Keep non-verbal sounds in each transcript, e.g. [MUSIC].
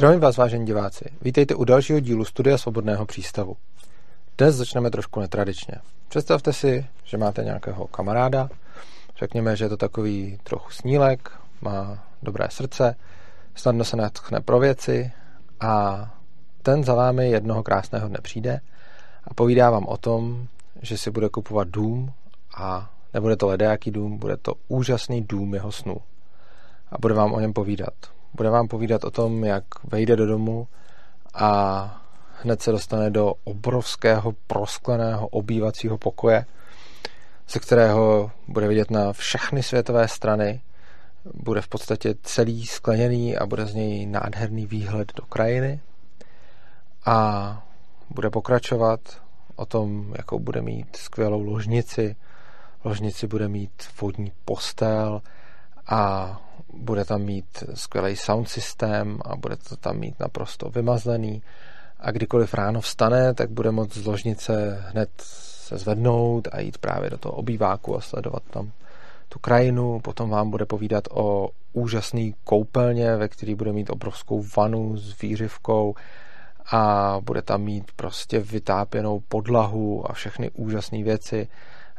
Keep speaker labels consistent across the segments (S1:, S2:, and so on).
S1: Zdravím vás, vážení diváci. Vítejte u dalšího dílu Studia Svobodného přístavu. Dnes začneme trošku netradičně. Představte si, že máte nějakého kamaráda, řekněme, že je to takový trochu snílek, má dobré srdce, snadno se natchne pro věci a ten za vámi jednoho krásného dne přijde a povídá vám o tom, že si bude kupovat dům a nebude to ledejaký dům, bude to úžasný dům jeho snů. A bude vám o něm povídat. Bude vám povídat o tom, jak vejde do domu a hned se dostane do obrovského proskleného obývacího pokoje, ze kterého bude vidět na všechny světové strany. Bude v podstatě celý skleněný a bude z něj nádherný výhled do krajiny. A bude pokračovat o tom, jakou bude mít skvělou ložnici. Ložnici bude mít vodní postel a bude tam mít skvělý sound systém a bude to tam mít naprosto vymazlený a kdykoliv ráno vstane, tak bude moct z ložnice hned se zvednout a jít právě do toho obýváku a sledovat tam tu krajinu, potom vám bude povídat o úžasný koupelně, ve který bude mít obrovskou vanu s výřivkou a bude tam mít prostě vytápěnou podlahu a všechny úžasné věci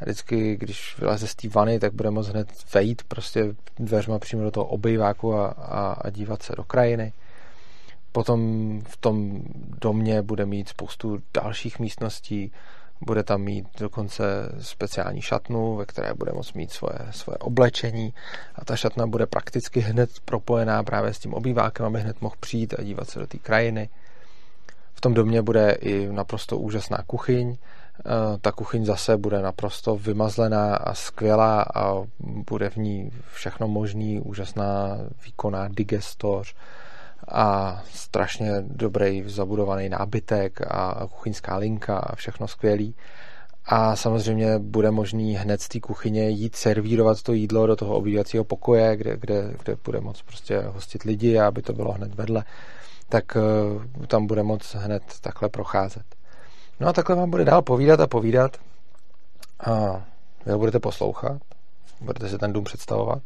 S1: vždycky, když vyleze z té vany, tak bude moct hned vejít prostě dveřma přímo do toho obejváku a, a, a dívat se do krajiny. Potom v tom domě bude mít spoustu dalších místností, bude tam mít dokonce speciální šatnu, ve které bude moct mít svoje, svoje oblečení a ta šatna bude prakticky hned propojená právě s tím obývákem, aby hned mohl přijít a dívat se do té krajiny. V tom domě bude i naprosto úžasná kuchyň, ta kuchyň zase bude naprosto vymazlená a skvělá a bude v ní všechno možný, úžasná výkonná digestoř a strašně dobrý zabudovaný nábytek a kuchyňská linka a všechno skvělý. A samozřejmě bude možný hned z té kuchyně jít servírovat to jídlo do toho obývacího pokoje, kde, kde, kde bude moc prostě hostit lidi aby to bylo hned vedle, tak eh, tam bude moc hned takhle procházet. No a takhle vám bude dál povídat a povídat a vy ho budete poslouchat, budete si ten dům představovat.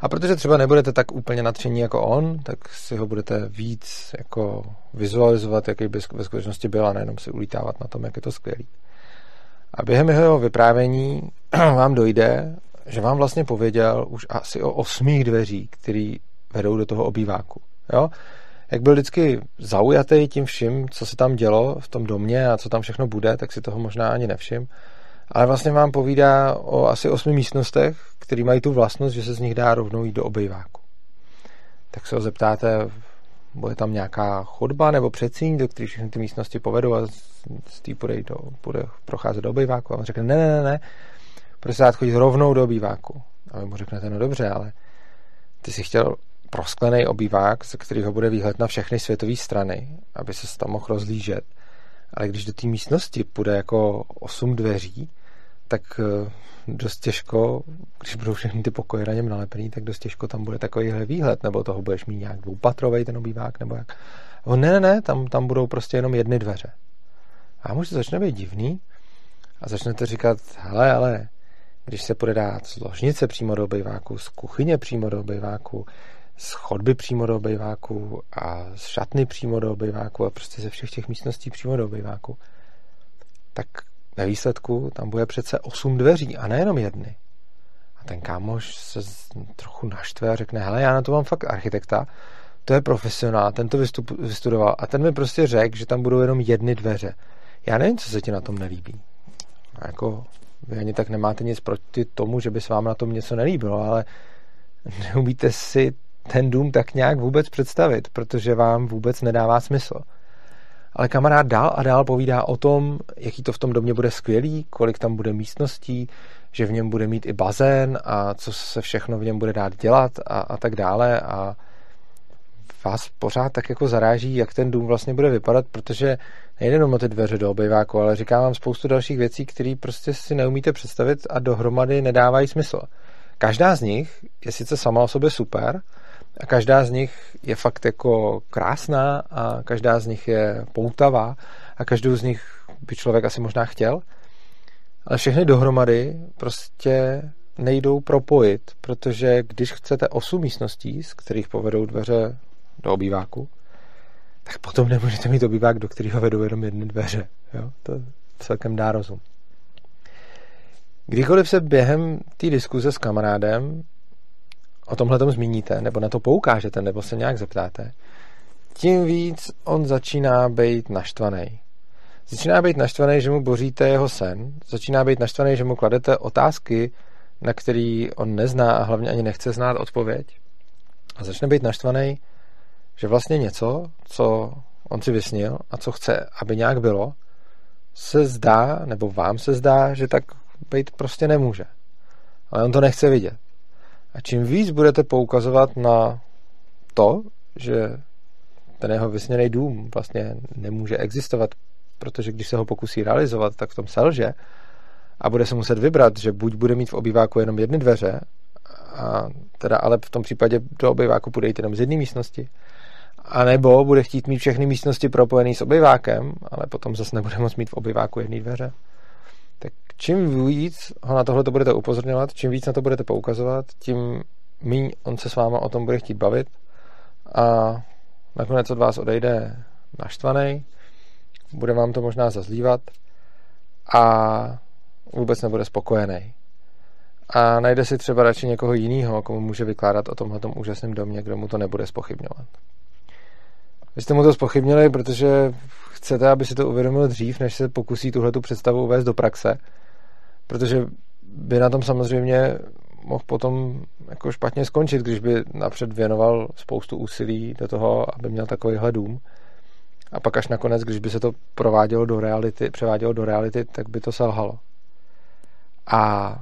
S1: A protože třeba nebudete tak úplně nadšení jako on, tak si ho budete víc jako vizualizovat, jaký by ve skutečnosti byl a nejenom si ulítávat na tom, jak je to skvělý. A během jeho vyprávění [CLEARS THROAT] vám dojde, že vám vlastně pověděl už asi o osmých dveří, které vedou do toho obýváku. Jo? Jak byl vždycky zaujatý tím vším, co se tam dělo v tom domě a co tam všechno bude, tak si toho možná ani nevšim. Ale vlastně vám povídá o asi osmi místnostech, které mají tu vlastnost, že se z nich dá rovnou jít do obejváku. Tak se ho zeptáte, bude tam nějaká chodba nebo předsíň, do které všechny ty místnosti povedou a z té bude, do, bude procházet do obejváku. A on řekne, ne, ne, ne, ne, prostě dát chodit rovnou do obýváku. A vy mu řeknete, no dobře, ale ty si chtěl prosklený obývák, ze kterého bude výhled na všechny světové strany, aby se tam mohl rozlížet. Ale když do té místnosti půjde jako osm dveří, tak eh, dost těžko, když budou všechny ty pokoje na něm nalepený, tak dost těžko tam bude takovýhle výhled, nebo toho budeš mít nějak dvoupatrový ten obývák, nebo jak. O, ne, ne, ne, tam, tam budou prostě jenom jedny dveře. A možná začne být divný a začnete říkat, hele, ale když se bude dát z ložnice přímo do obejváku, z kuchyně přímo do obejváku, z chodby přímo do obejváku a z šatny přímo do obejváku a prostě ze všech těch místností přímo do obejváku, tak ve výsledku tam bude přece osm dveří a nejenom jedny. A ten kámoš se trochu naštve a řekne, hele, já na to mám fakt architekta, to je profesionál, ten to vystudoval a ten mi prostě řekl, že tam budou jenom jedny dveře. Já nevím, co se ti na tom nelíbí. A jako vy ani tak nemáte nic proti tomu, že by se vám na tom něco nelíbilo, ale [LAUGHS] neumíte si ten dům tak nějak vůbec představit, protože vám vůbec nedává smysl. Ale kamarád dál a dál povídá o tom, jaký to v tom domě bude skvělý, kolik tam bude místností, že v něm bude mít i bazén a co se všechno v něm bude dát dělat a, a tak dále a vás pořád tak jako zaráží, jak ten dům vlastně bude vypadat, protože nejde jenom o ty dveře do obejváku, ale říkám vám spoustu dalších věcí, které prostě si neumíte představit a dohromady nedávají smysl. Každá z nich je sice sama o sobě super, a každá z nich je fakt jako krásná a každá z nich je poutavá a každou z nich by člověk asi možná chtěl. Ale všechny dohromady prostě nejdou propojit, protože když chcete osm místností, z kterých povedou dveře do obýváku, tak potom nemůžete mít obývák, do kterého vedou jenom jedny dveře. Jo? To celkem dá rozum. Kdykoliv se během té diskuze s kamarádem o tomhle tom zmíníte, nebo na to poukážete, nebo se nějak zeptáte, tím víc on začíná být naštvaný. Začíná být naštvaný, že mu boříte jeho sen, začíná být naštvaný, že mu kladete otázky, na který on nezná a hlavně ani nechce znát odpověď. A začne být naštvaný, že vlastně něco, co on si vysnil a co chce, aby nějak bylo, se zdá, nebo vám se zdá, že tak být prostě nemůže. Ale on to nechce vidět. A čím víc budete poukazovat na to, že ten jeho vysněný dům vlastně nemůže existovat, protože když se ho pokusí realizovat, tak v tom selže a bude se muset vybrat, že buď bude mít v obýváku jenom jedny dveře, a teda ale v tom případě do obýváku bude jít jenom z jedné místnosti, a nebo bude chtít mít všechny místnosti propojené s obyvákem, ale potom zase nebude moct mít v obyváku jedné dveře. Čím víc ho na tohle to budete upozorňovat, čím víc na to budete poukazovat, tím méně on se s váma o tom bude chtít bavit a nakonec od vás odejde naštvaný, bude vám to možná zazlívat a vůbec nebude spokojený. A najde si třeba radši někoho jiného, komu může vykládat o tomhle úžasném domě, kdo mu to nebude spochybňovat. Vy jste mu to spochybnili, protože chcete, aby si to uvědomil dřív, než se pokusí tuhle tu představu uvést do praxe, protože by na tom samozřejmě mohl potom jako špatně skončit, když by napřed věnoval spoustu úsilí do toho, aby měl takovýhle dům. A pak až nakonec, když by se to provádělo do reality, převádělo do reality, tak by to selhalo. A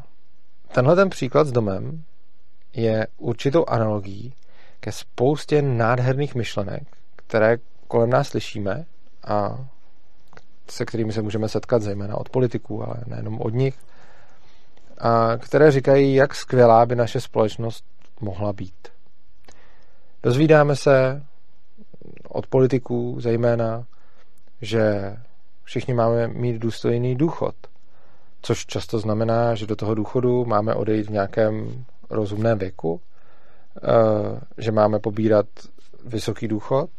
S1: tenhle ten příklad s domem je určitou analogií ke spoustě nádherných myšlenek, které kolem nás slyšíme a se kterými se můžeme setkat, zejména od politiků, ale nejenom od nich, které říkají, jak skvělá by naše společnost mohla být. Dozvídáme se od politiků zejména, že všichni máme mít důstojný důchod, což často znamená, že do toho důchodu máme odejít v nějakém rozumném věku, eh, že máme pobírat vysoký důchod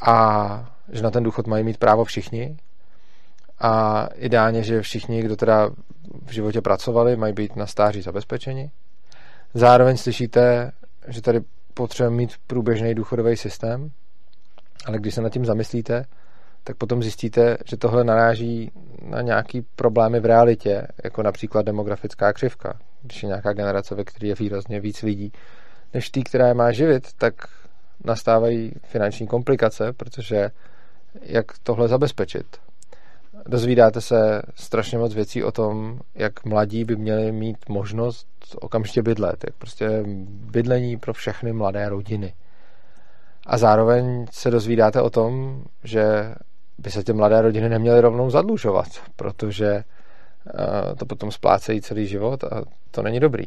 S1: a že na ten důchod mají mít právo všichni a ideálně, že všichni, kdo teda v životě pracovali, mají být na stáří zabezpečeni. Zároveň slyšíte, že tady potřebujeme mít průběžný důchodový systém, ale když se nad tím zamyslíte, tak potom zjistíte, že tohle naráží na nějaký problémy v realitě, jako například demografická křivka. Když je nějaká generace, ve které je výrazně víc lidí, než tý, která je má živit, tak nastávají finanční komplikace, protože jak tohle zabezpečit. Dozvídáte se strašně moc věcí o tom, jak mladí by měli mít možnost okamžitě bydlet. Jak prostě bydlení pro všechny mladé rodiny. A zároveň se dozvídáte o tom, že by se ty mladé rodiny neměly rovnou zadlužovat, protože eh, to potom splácejí celý život a to není dobrý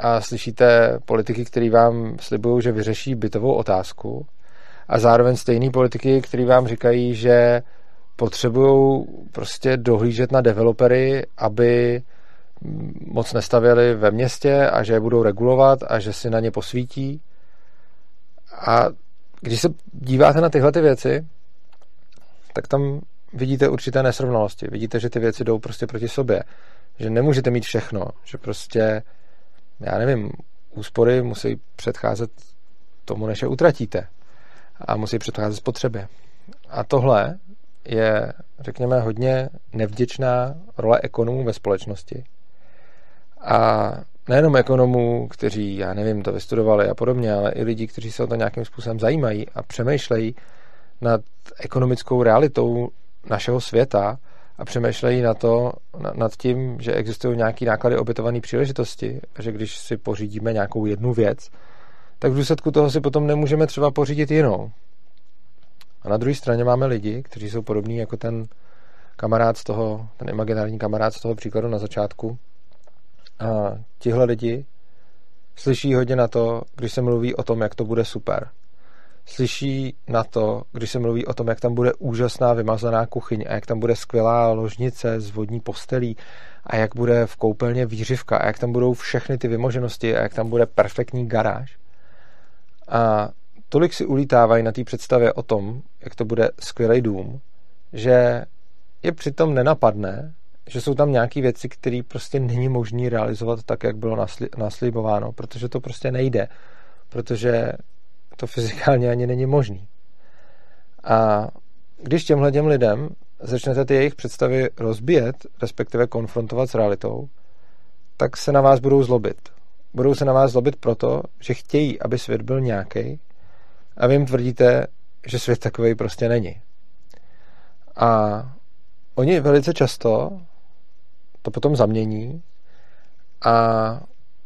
S1: a slyšíte politiky, který vám slibují, že vyřeší bytovou otázku a zároveň stejný politiky, který vám říkají, že potřebují prostě dohlížet na developery, aby moc nestavěli ve městě a že je budou regulovat a že si na ně posvítí. A když se díváte na tyhle ty věci, tak tam vidíte určité nesrovnalosti. Vidíte, že ty věci jdou prostě proti sobě. Že nemůžete mít všechno. Že prostě já nevím, úspory musí předcházet tomu, než je utratíte. A musí předcházet spotřebě. A tohle je, řekněme, hodně nevděčná role ekonomů ve společnosti. A nejenom ekonomů, kteří, já nevím, to vystudovali a podobně, ale i lidi, kteří se o to nějakým způsobem zajímají a přemýšlejí nad ekonomickou realitou našeho světa a přemýšlejí na to, nad tím, že existují nějaké náklady obětované příležitosti že když si pořídíme nějakou jednu věc, tak v důsledku toho si potom nemůžeme třeba pořídit jinou. A na druhé straně máme lidi, kteří jsou podobní jako ten kamarád z toho, ten imaginární kamarád z toho příkladu na začátku. A tihle lidi slyší hodně na to, když se mluví o tom, jak to bude super slyší na to, když se mluví o tom, jak tam bude úžasná vymazaná kuchyň a jak tam bude skvělá ložnice s vodní postelí a jak bude v koupelně výřivka a jak tam budou všechny ty vymoženosti a jak tam bude perfektní garáž. A tolik si ulítávají na té představě o tom, jak to bude skvělý dům, že je přitom nenapadne, že jsou tam nějaké věci, které prostě není možné realizovat tak, jak bylo naslibováno, protože to prostě nejde, protože to fyzikálně ani není možný. A když těmhle těm lidem začnete ty jejich představy rozbíjet, respektive konfrontovat s realitou, tak se na vás budou zlobit. Budou se na vás zlobit proto, že chtějí, aby svět byl nějaký a vy jim tvrdíte, že svět takový prostě není. A oni velice často to potom zamění a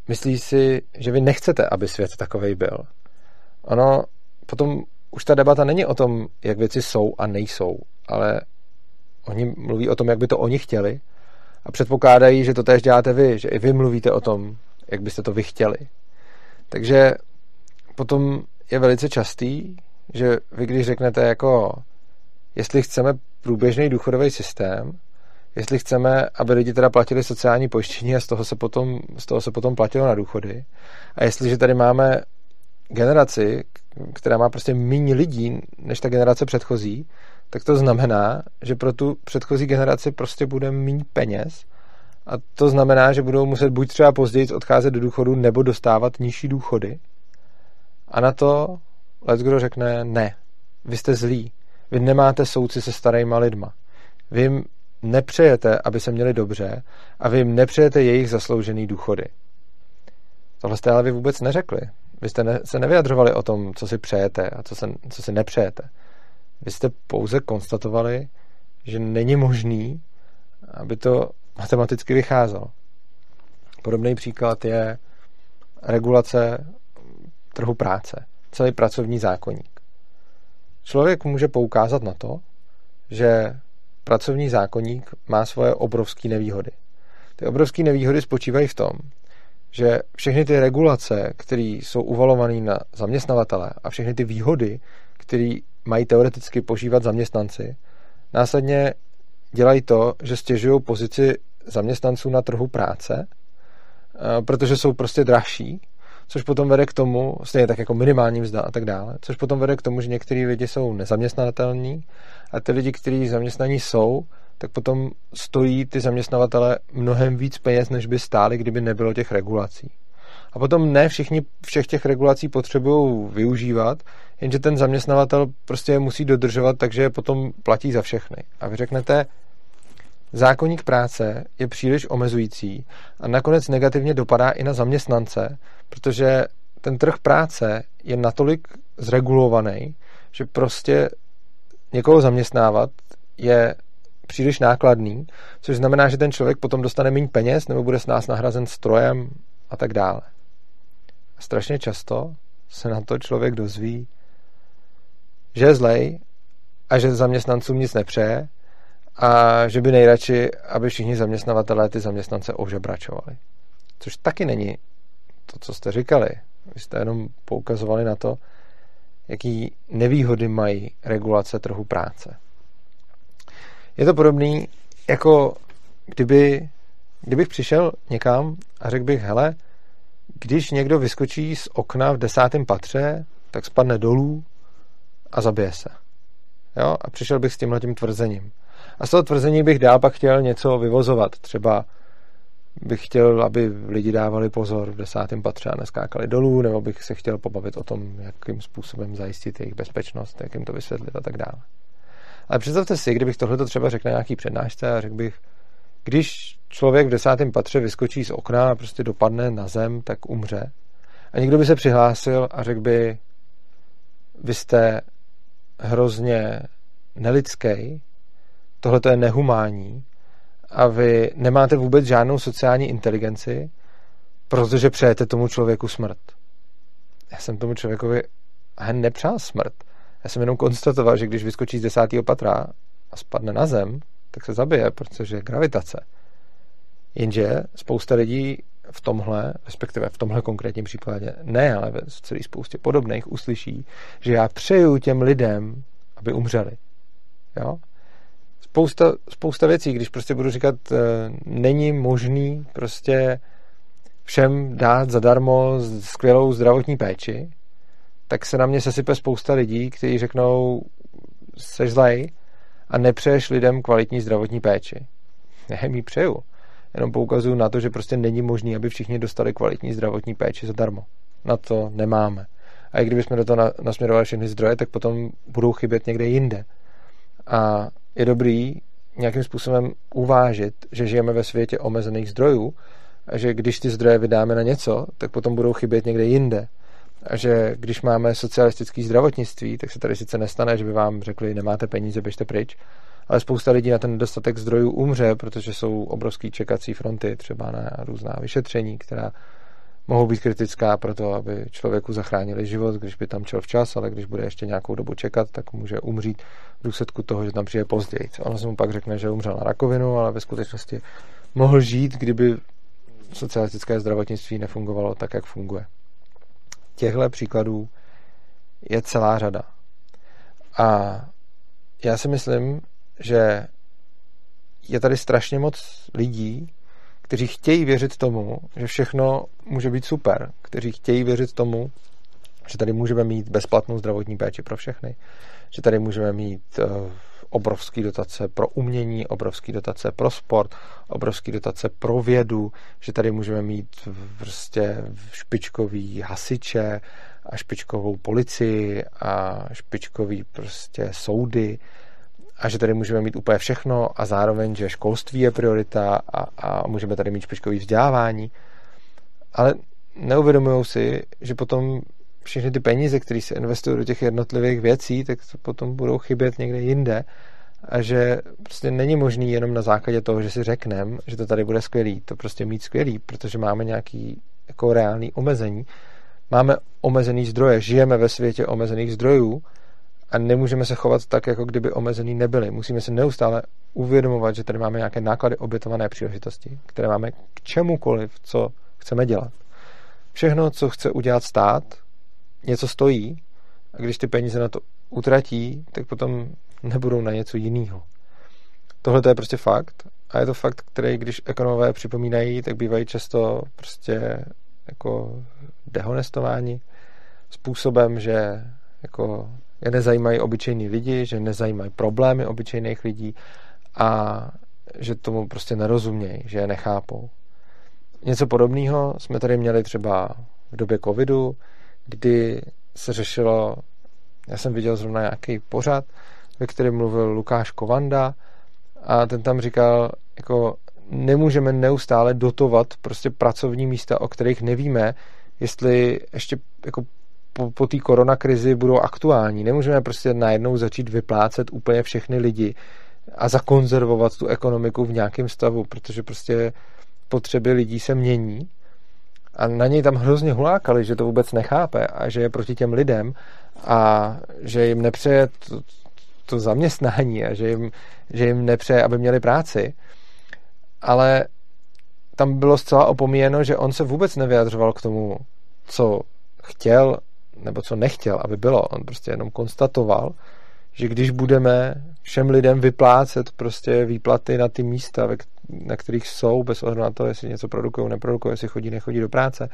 S1: myslí si, že vy nechcete, aby svět takový byl. Ono potom už ta debata není o tom, jak věci jsou a nejsou, ale oni mluví o tom, jak by to oni chtěli a předpokládají, že to též děláte vy, že i vy mluvíte o tom, jak byste to vy chtěli. Takže potom je velice častý, že vy když řeknete jako, jestli chceme průběžný důchodový systém, jestli chceme, aby lidi teda platili sociální pojištění a z toho se potom, z toho se potom platilo na důchody, a jestliže tady máme generaci, která má prostě méně lidí než ta generace předchozí, tak to znamená, že pro tu předchozí generaci prostě bude méně peněz a to znamená, že budou muset buď třeba později odcházet do důchodu nebo dostávat nižší důchody. A na to kdo řekne ne, vy jste zlí, vy nemáte souci se starýma lidma. Vy jim nepřejete, aby se měli dobře a vy jim nepřejete jejich zasloužený důchody. Tohle jste ale vy vůbec neřekli. Vy jste ne, se nevyjadřovali o tom, co si přejete a co, se, co si nepřejete. Vy jste pouze konstatovali, že není možný, aby to matematicky vycházelo. Podobný příklad je regulace trhu práce, celý pracovní zákonník. Člověk může poukázat na to, že pracovní zákonník má svoje obrovské nevýhody. Ty obrovské nevýhody spočívají v tom, že všechny ty regulace, které jsou uvalované na zaměstnavatele a všechny ty výhody, které mají teoreticky požívat zaměstnanci, následně dělají to, že stěžují pozici zaměstnanců na trhu práce, eh, protože jsou prostě dražší, což potom vede k tomu, stejně tak jako minimální mzda a tak dále, což potom vede k tomu, že některý lidi jsou nezaměstnatelní a ty lidi, kteří zaměstnaní jsou, tak potom stojí ty zaměstnavatele mnohem víc peněz, než by stály, kdyby nebylo těch regulací. A potom ne všichni všech těch regulací potřebují využívat, jenže ten zaměstnavatel prostě je musí dodržovat, takže je potom platí za všechny. A vy řeknete, zákonník práce je příliš omezující a nakonec negativně dopadá i na zaměstnance, protože ten trh práce je natolik zregulovaný, že prostě někoho zaměstnávat je příliš nákladný, což znamená, že ten člověk potom dostane méně peněz nebo bude s nás nahrazen strojem a tak dále. A strašně často se na to člověk dozví, že je zlej a že zaměstnancům nic nepřeje a že by nejradši, aby všichni zaměstnavatelé ty zaměstnance ožebračovali. Což taky není to, co jste říkali. Vy jste jenom poukazovali na to, jaký nevýhody mají regulace trhu práce. Je to podobný, jako kdyby, kdybych přišel někam a řekl bych, hele, když někdo vyskočí z okna v desátém patře, tak spadne dolů a zabije se. Jo? A přišel bych s tímhle tím tvrzením. A z toho tvrzení bych dál pak chtěl něco vyvozovat. Třeba bych chtěl, aby lidi dávali pozor v desátém patře a neskákali dolů, nebo bych se chtěl pobavit o tom, jakým způsobem zajistit jejich bezpečnost, jak jim to vysvětlit a tak dále. Ale představte si, kdybych tohle třeba řekl na nějaký přednášce a řekl bych, když člověk v desátém patře vyskočí z okna a prostě dopadne na zem, tak umře. A někdo by se přihlásil a řekl by, vy jste hrozně nelidský, tohle to je nehumání a vy nemáte vůbec žádnou sociální inteligenci, protože přejete tomu člověku smrt. Já jsem tomu člověkovi nepřál smrt. Já jsem jenom konstatoval, že když vyskočí z desátého patra a spadne na zem, tak se zabije, protože je gravitace. Jenže spousta lidí v tomhle, respektive v tomhle konkrétním případě, ne, ale ve celé spoustě podobných, uslyší, že já přeju těm lidem, aby umřeli. Jo? Spousta, spousta věcí, když prostě budu říkat, eh, není možný prostě všem dát zadarmo skvělou zdravotní péči, tak se na mě sesype spousta lidí, kteří řeknou, seš zlej a nepřeješ lidem kvalitní zdravotní péči. Já mi přeju. Jenom poukazuju na to, že prostě není možné, aby všichni dostali kvalitní zdravotní péči zadarmo. Na to nemáme. A i kdybychom do toho nasměrovali všechny zdroje, tak potom budou chybět někde jinde. A je dobrý nějakým způsobem uvážit, že žijeme ve světě omezených zdrojů a že když ty zdroje vydáme na něco, tak potom budou chybět někde jinde. A že když máme socialistické zdravotnictví, tak se tady sice nestane, že by vám řekli, nemáte peníze, běžte pryč, ale spousta lidí na ten nedostatek zdrojů umře, protože jsou obrovský čekací fronty třeba na různá vyšetření, která mohou být kritická pro to, aby člověku zachránili život, když by tam čel včas, ale když bude ještě nějakou dobu čekat, tak může umřít v důsledku toho, že tam přijde později. Ono se mu pak řekne, že umřel na rakovinu, ale ve skutečnosti mohl žít, kdyby socialistické zdravotnictví nefungovalo tak, jak funguje. Těchto příkladů je celá řada. A já si myslím, že je tady strašně moc lidí, kteří chtějí věřit tomu, že všechno může být super, kteří chtějí věřit tomu, že tady můžeme mít bezplatnou zdravotní péči pro všechny, že tady můžeme mít uh, obrovský dotace pro umění, obrovský dotace pro sport, obrovský dotace pro vědu, že tady můžeme mít prostě špičkový hasiče a špičkovou policii a špičkový prostě soudy a že tady můžeme mít úplně všechno a zároveň, že školství je priorita a, a můžeme tady mít špičkový vzdělávání. Ale neuvědomují si, že potom všechny ty peníze, které se investují do těch jednotlivých věcí, tak to potom budou chybět někde jinde a že prostě není možný jenom na základě toho, že si řekneme, že to tady bude skvělý, to prostě mít skvělý, protože máme nějaký jako reálný omezení. Máme omezený zdroje, žijeme ve světě omezených zdrojů a nemůžeme se chovat tak, jako kdyby omezený nebyli. Musíme se neustále uvědomovat, že tady máme nějaké náklady obětované příležitosti, které máme k čemukoliv, co chceme dělat. Všechno, co chce udělat stát, něco stojí a když ty peníze na to utratí, tak potom nebudou na něco jiného. Tohle to je prostě fakt a je to fakt, který, když ekonomové připomínají, tak bývají často prostě jako dehonestováni způsobem, že jako je nezajímají obyčejní lidi, že nezajímají problémy obyčejných lidí a že tomu prostě nerozumějí, že je nechápou. Něco podobného jsme tady měli třeba v době covidu, kdy se řešilo, já jsem viděl zrovna nějaký pořad, ve kterém mluvil Lukáš Kovanda a ten tam říkal, jako nemůžeme neustále dotovat prostě pracovní místa, o kterých nevíme, jestli ještě jako po, po té koronakrizi budou aktuální. Nemůžeme prostě najednou začít vyplácet úplně všechny lidi a zakonzervovat tu ekonomiku v nějakém stavu, protože prostě potřeby lidí se mění a na něj tam hrozně hulákali, že to vůbec nechápe a že je proti těm lidem a že jim nepřeje to, to zaměstnání a že jim, že jim nepřeje, aby měli práci. Ale tam bylo zcela opomíjeno, že on se vůbec nevyjadřoval k tomu, co chtěl nebo co nechtěl, aby bylo. On prostě jenom konstatoval, že když budeme všem lidem vyplácet prostě výplaty na ty místa, na kterých jsou, bez ohledu na to, jestli něco produkují, neprodukují, jestli chodí, nechodí do práce,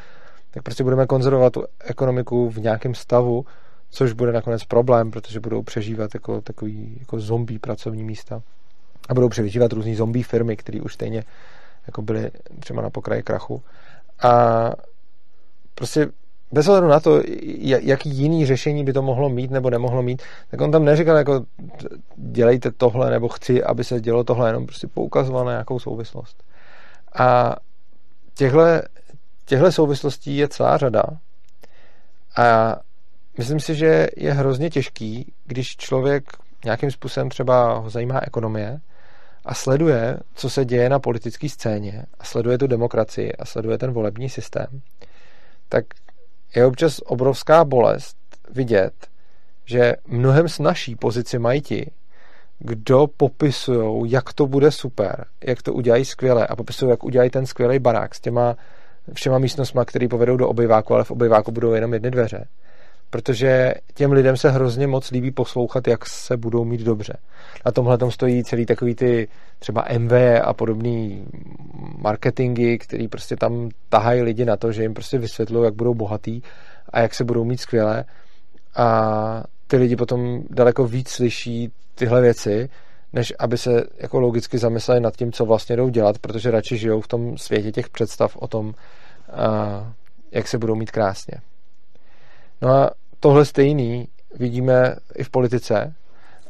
S1: tak prostě budeme konzervovat tu ekonomiku v nějakém stavu, což bude nakonec problém, protože budou přežívat jako takový jako zombie pracovní místa a budou přežívat různý zombie firmy, které už stejně jako byly třeba na pokraji krachu. A prostě bez ohledu na to, jaký jiný řešení by to mohlo mít nebo nemohlo mít, tak on tam neříkal jako dělejte tohle nebo chci, aby se dělo tohle, jenom prostě poukazoval na nějakou souvislost. A těchto, těchto souvislostí je celá řada a myslím si, že je hrozně těžký, když člověk nějakým způsobem třeba ho zajímá ekonomie a sleduje, co se děje na politické scéně a sleduje tu demokracii a sleduje ten volební systém, tak je občas obrovská bolest vidět, že mnohem snažší pozici mají ti, kdo popisují, jak to bude super, jak to udělají skvěle a popisují, jak udělají ten skvělý barák s těma všema místnostma, které povedou do obyváku, ale v obyváku budou jenom jedny dveře protože těm lidem se hrozně moc líbí poslouchat, jak se budou mít dobře. Na tomhle tom stojí celý takový ty třeba MV a podobný marketingy, který prostě tam tahají lidi na to, že jim prostě vysvětlují, jak budou bohatý a jak se budou mít skvěle. a ty lidi potom daleko víc slyší tyhle věci, než aby se jako logicky zamysleli nad tím, co vlastně jdou dělat, protože radši žijou v tom světě těch představ o tom, jak se budou mít krásně. No a tohle stejný vidíme i v politice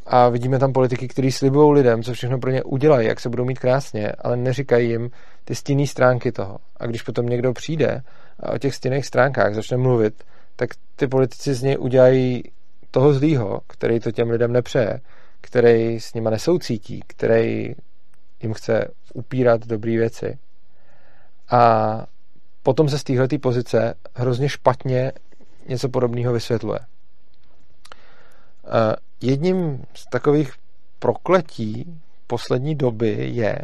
S1: a vidíme tam politiky, kteří slibují lidem, co všechno pro ně udělají, jak se budou mít krásně, ale neříkají jim ty stinné stránky toho. A když potom někdo přijde a o těch stinných stránkách začne mluvit, tak ty politici z něj udělají toho zlýho, který to těm lidem nepřeje, který s nima nesoucítí, který jim chce upírat dobré věci. A potom se z téhle pozice hrozně špatně něco podobného vysvětluje. Jedním z takových prokletí poslední doby je,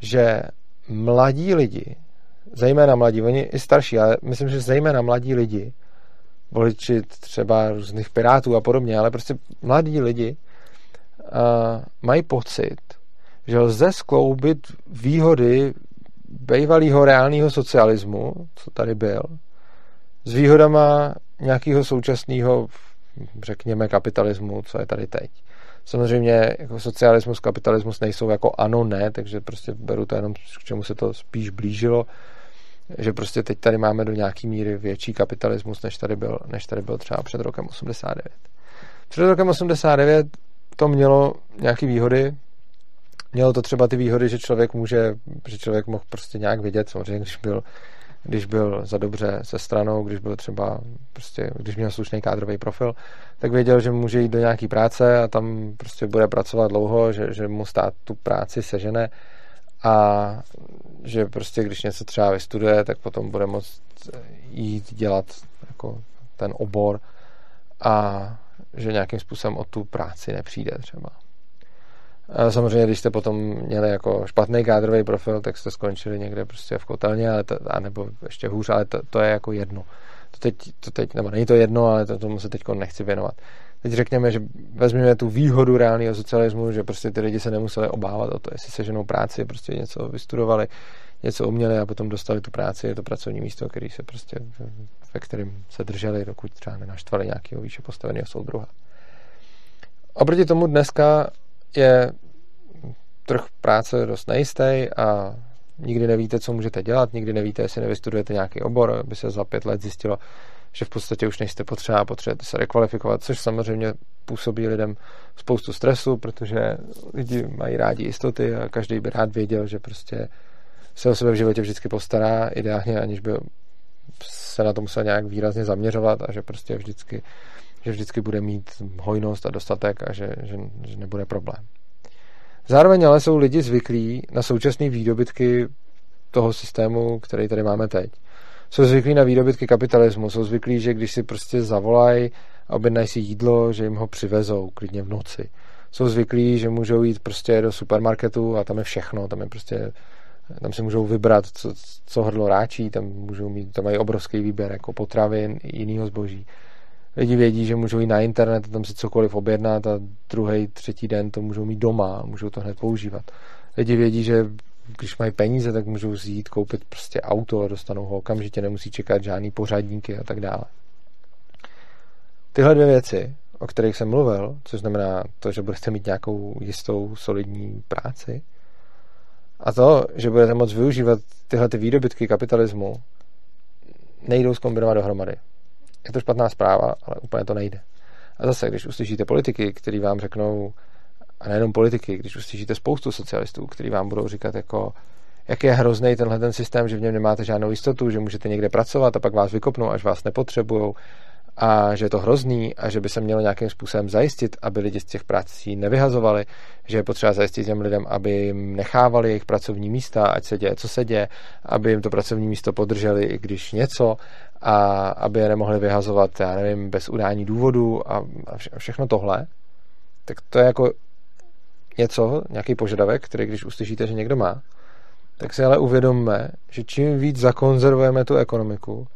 S1: že mladí lidi, zejména mladí, oni i starší, ale myslím, že zejména mladí lidi, voliči třeba různých pirátů a podobně, ale prostě mladí lidi uh, mají pocit, že lze skloubit výhody bývalého reálného socialismu, co tady byl, s výhodama nějakého současného, řekněme, kapitalismu, co je tady teď. Samozřejmě jako socialismus, kapitalismus nejsou jako ano, ne, takže prostě beru to jenom, k čemu se to spíš blížilo, že prostě teď tady máme do nějaký míry větší kapitalismus, než tady byl, než tady byl třeba před rokem 89. Před rokem 89 to mělo nějaké výhody, mělo to třeba ty výhody, že člověk může, že člověk mohl prostě nějak vidět, samozřejmě, když byl, když byl za dobře se stranou, když byl třeba prostě, když měl slušný kádrový profil, tak věděl, že může jít do nějaký práce a tam prostě bude pracovat dlouho, že, že mu stát tu práci sežene a že prostě když něco třeba vystuduje, tak potom bude moct jít dělat jako ten obor a že nějakým způsobem o tu práci nepřijde třeba. A samozřejmě, když jste potom měli jako špatný kádrový profil, tak jste skončili někde prostě v kotelně, ale to, a nebo ještě hůř, ale to, to je jako jedno. To teď, to teď, nebo není to jedno, ale to, tomu se teď nechci věnovat. Teď řekněme, že vezmeme tu výhodu reálného socialismu, že prostě ty lidi se nemuseli obávat o to, jestli se ženou práci, prostě něco vystudovali, něco uměli a potom dostali tu práci, je to pracovní místo, který se prostě, ve kterém se drželi, dokud třeba nenaštvali nějakého výše postaveného soudruha. Oproti tomu dneska je trh práce dost nejistý a nikdy nevíte, co můžete dělat, nikdy nevíte, jestli nevystudujete nějaký obor, aby se za pět let zjistilo, že v podstatě už nejste potřeba, potřebujete se rekvalifikovat, což samozřejmě působí lidem spoustu stresu, protože lidi mají rádi jistoty a každý by rád věděl, že prostě se o sebe v životě vždycky postará, ideálně aniž by se na to musel nějak výrazně zaměřovat a že prostě vždycky, že vždycky bude mít hojnost a dostatek a že, že, že nebude problém. Zároveň ale jsou lidi zvyklí na současné výdobytky toho systému, který tady máme teď. Jsou zvyklí na výdobytky kapitalismu, jsou zvyklí, že když si prostě zavolají a objednají si jídlo, že jim ho přivezou klidně v noci. Jsou zvyklí, že můžou jít prostě do supermarketu a tam je všechno, tam je prostě tam si můžou vybrat, co, co hrdlo ráčí, tam můžou mít, tam mají obrovský výběr jako potravin, jiného zboží. Lidi vědí, že můžou jít na internet, tam si cokoliv objednat a druhý, třetí den to můžou mít doma, můžou to hned používat. Lidi vědí, že když mají peníze, tak můžou jít koupit prostě auto a dostanou ho okamžitě, nemusí čekat žádný pořadníky a tak dále. Tyhle dvě věci, o kterých jsem mluvil, což znamená to, že budete mít nějakou jistou solidní práci, a to, že budete moct využívat tyhle ty výdobytky kapitalismu, nejdou zkombinovat dohromady. Je to špatná zpráva, ale úplně to nejde. A zase, když uslyšíte politiky, kteří vám řeknou, a nejenom politiky, když uslyšíte spoustu socialistů, kteří vám budou říkat jako, jak je hrozný tenhle ten systém, že v něm nemáte žádnou jistotu, že můžete někde pracovat a pak vás vykopnou, až vás nepotřebují a že je to hrozný a že by se mělo nějakým způsobem zajistit, aby lidi z těch prací nevyhazovali, že je potřeba zajistit těm lidem, aby jim nechávali jejich pracovní místa, ať se děje, co se děje, aby jim to pracovní místo podrželi, i když něco, a aby je nemohli vyhazovat, já nevím, bez udání důvodu a všechno tohle, tak to je jako něco, nějaký požadavek, který když uslyšíte, že někdo má, tak si ale uvědomme, že čím víc zakonzervujeme tu ekonomiku,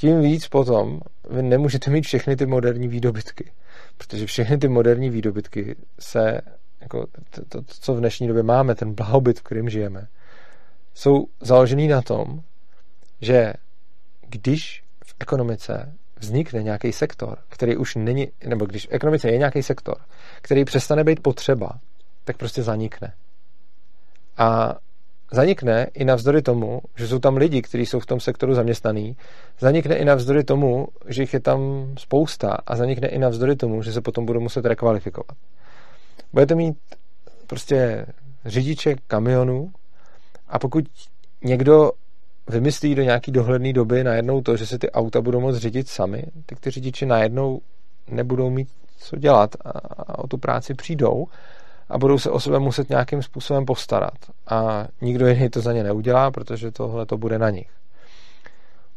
S1: tím víc potom vy nemůžete mít všechny ty moderní výdobytky. Protože všechny ty moderní výdobytky se, jako to, to, co v dnešní době máme, ten blahobyt, v kterém žijeme, jsou založený na tom, že když v ekonomice vznikne nějaký sektor, který už není, nebo když v ekonomice je nějaký sektor, který přestane být potřeba, tak prostě zanikne. A zanikne i navzdory tomu, že jsou tam lidi, kteří jsou v tom sektoru zaměstnaný, zanikne i navzdory tomu, že jich je tam spousta a zanikne i navzdory tomu, že se potom budou muset rekvalifikovat. Budete mít prostě řidiče kamionů a pokud někdo vymyslí do nějaký dohledné doby najednou to, že se ty auta budou moct řídit sami, tak ty řidiči najednou nebudou mít co dělat a o tu práci přijdou a budou se o sebe muset nějakým způsobem postarat. A nikdo jiný to za ně neudělá, protože tohle to bude na nich.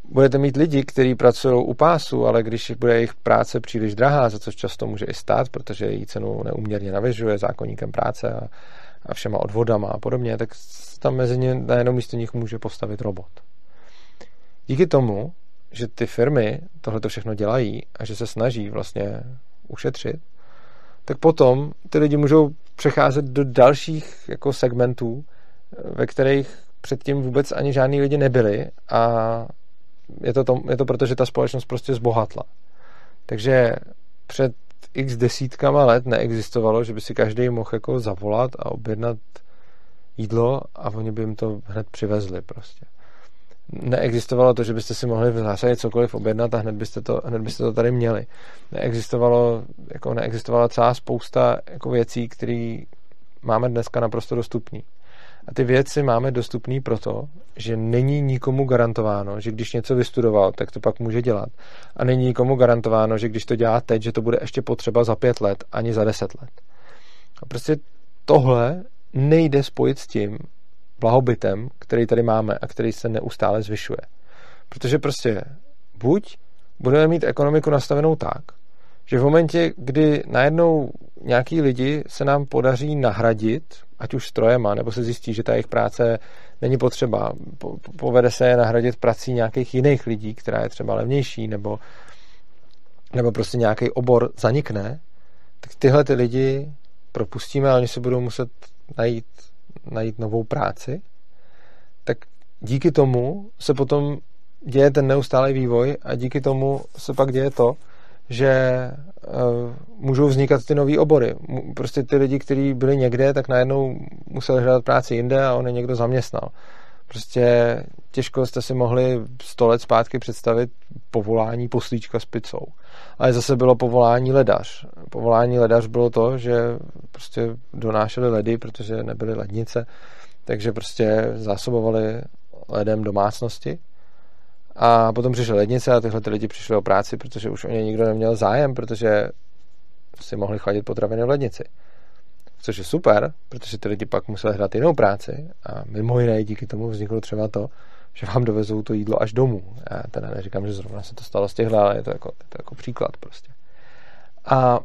S1: Budete mít lidi, kteří pracují u pásu, ale když bude jejich práce příliš drahá, za což často může i stát, protože její cenu neuměrně navyžuje zákonníkem práce a, a všema odvodama a podobně, tak tam mezi ně na jednom místě nich může postavit robot. Díky tomu, že ty firmy tohle to všechno dělají a že se snaží vlastně ušetřit, tak potom ty lidi můžou přecházet do dalších jako segmentů, ve kterých předtím vůbec ani žádní lidi nebyli a je to, to, je to proto, že ta společnost prostě zbohatla. Takže před x desítkama let neexistovalo, že by si každý mohl jako zavolat a objednat jídlo a oni by jim to hned přivezli prostě. Neexistovalo to, že byste si mohli v zásadě cokoliv objednat a hned byste to, hned byste to tady měli. Neexistovalo, jako neexistovala celá spousta jako věcí, které máme dneska naprosto dostupný. A ty věci máme dostupný proto, že není nikomu garantováno, že když něco vystudoval, tak to pak může dělat. A není nikomu garantováno, že když to dělá teď, že to bude ještě potřeba za pět let, ani za deset let. A prostě tohle nejde spojit s tím blahobytem, který tady máme a který se neustále zvyšuje. Protože prostě buď budeme mít ekonomiku nastavenou tak, že v momentě, kdy najednou nějaký lidi se nám podaří nahradit, ať už strojema, nebo se zjistí, že ta jejich práce není potřeba, povede se je nahradit prací nějakých jiných lidí, která je třeba levnější, nebo, nebo prostě nějaký obor zanikne, tak tyhle ty lidi propustíme a oni si budou muset najít, najít novou práci, tak díky tomu se potom děje ten neustálý vývoj a díky tomu se pak děje to, že uh, můžou vznikat ty nové obory. Prostě ty lidi, kteří byli někde, tak najednou museli hledat práci jinde a on je někdo zaměstnal. Prostě těžko jste si mohli sto let zpátky představit povolání poslíčka s picou. Ale zase bylo povolání ledař. Povolání ledař bylo to, že prostě donášeli ledy, protože nebyly lednice, takže prostě zásobovali ledem domácnosti. A potom přišly lednice a tyhle ty lidi přišli o práci, protože už o ně nikdo neměl zájem, protože si mohli chladit potraviny v lednici. Což je super, protože ty lidi pak museli hrát jinou práci a mimo jiné díky tomu vzniklo třeba to, že vám dovezou to jídlo až domů. Já teda neříkám, že zrovna se to stalo z těchhle, ale je to jako, je to jako příklad prostě. A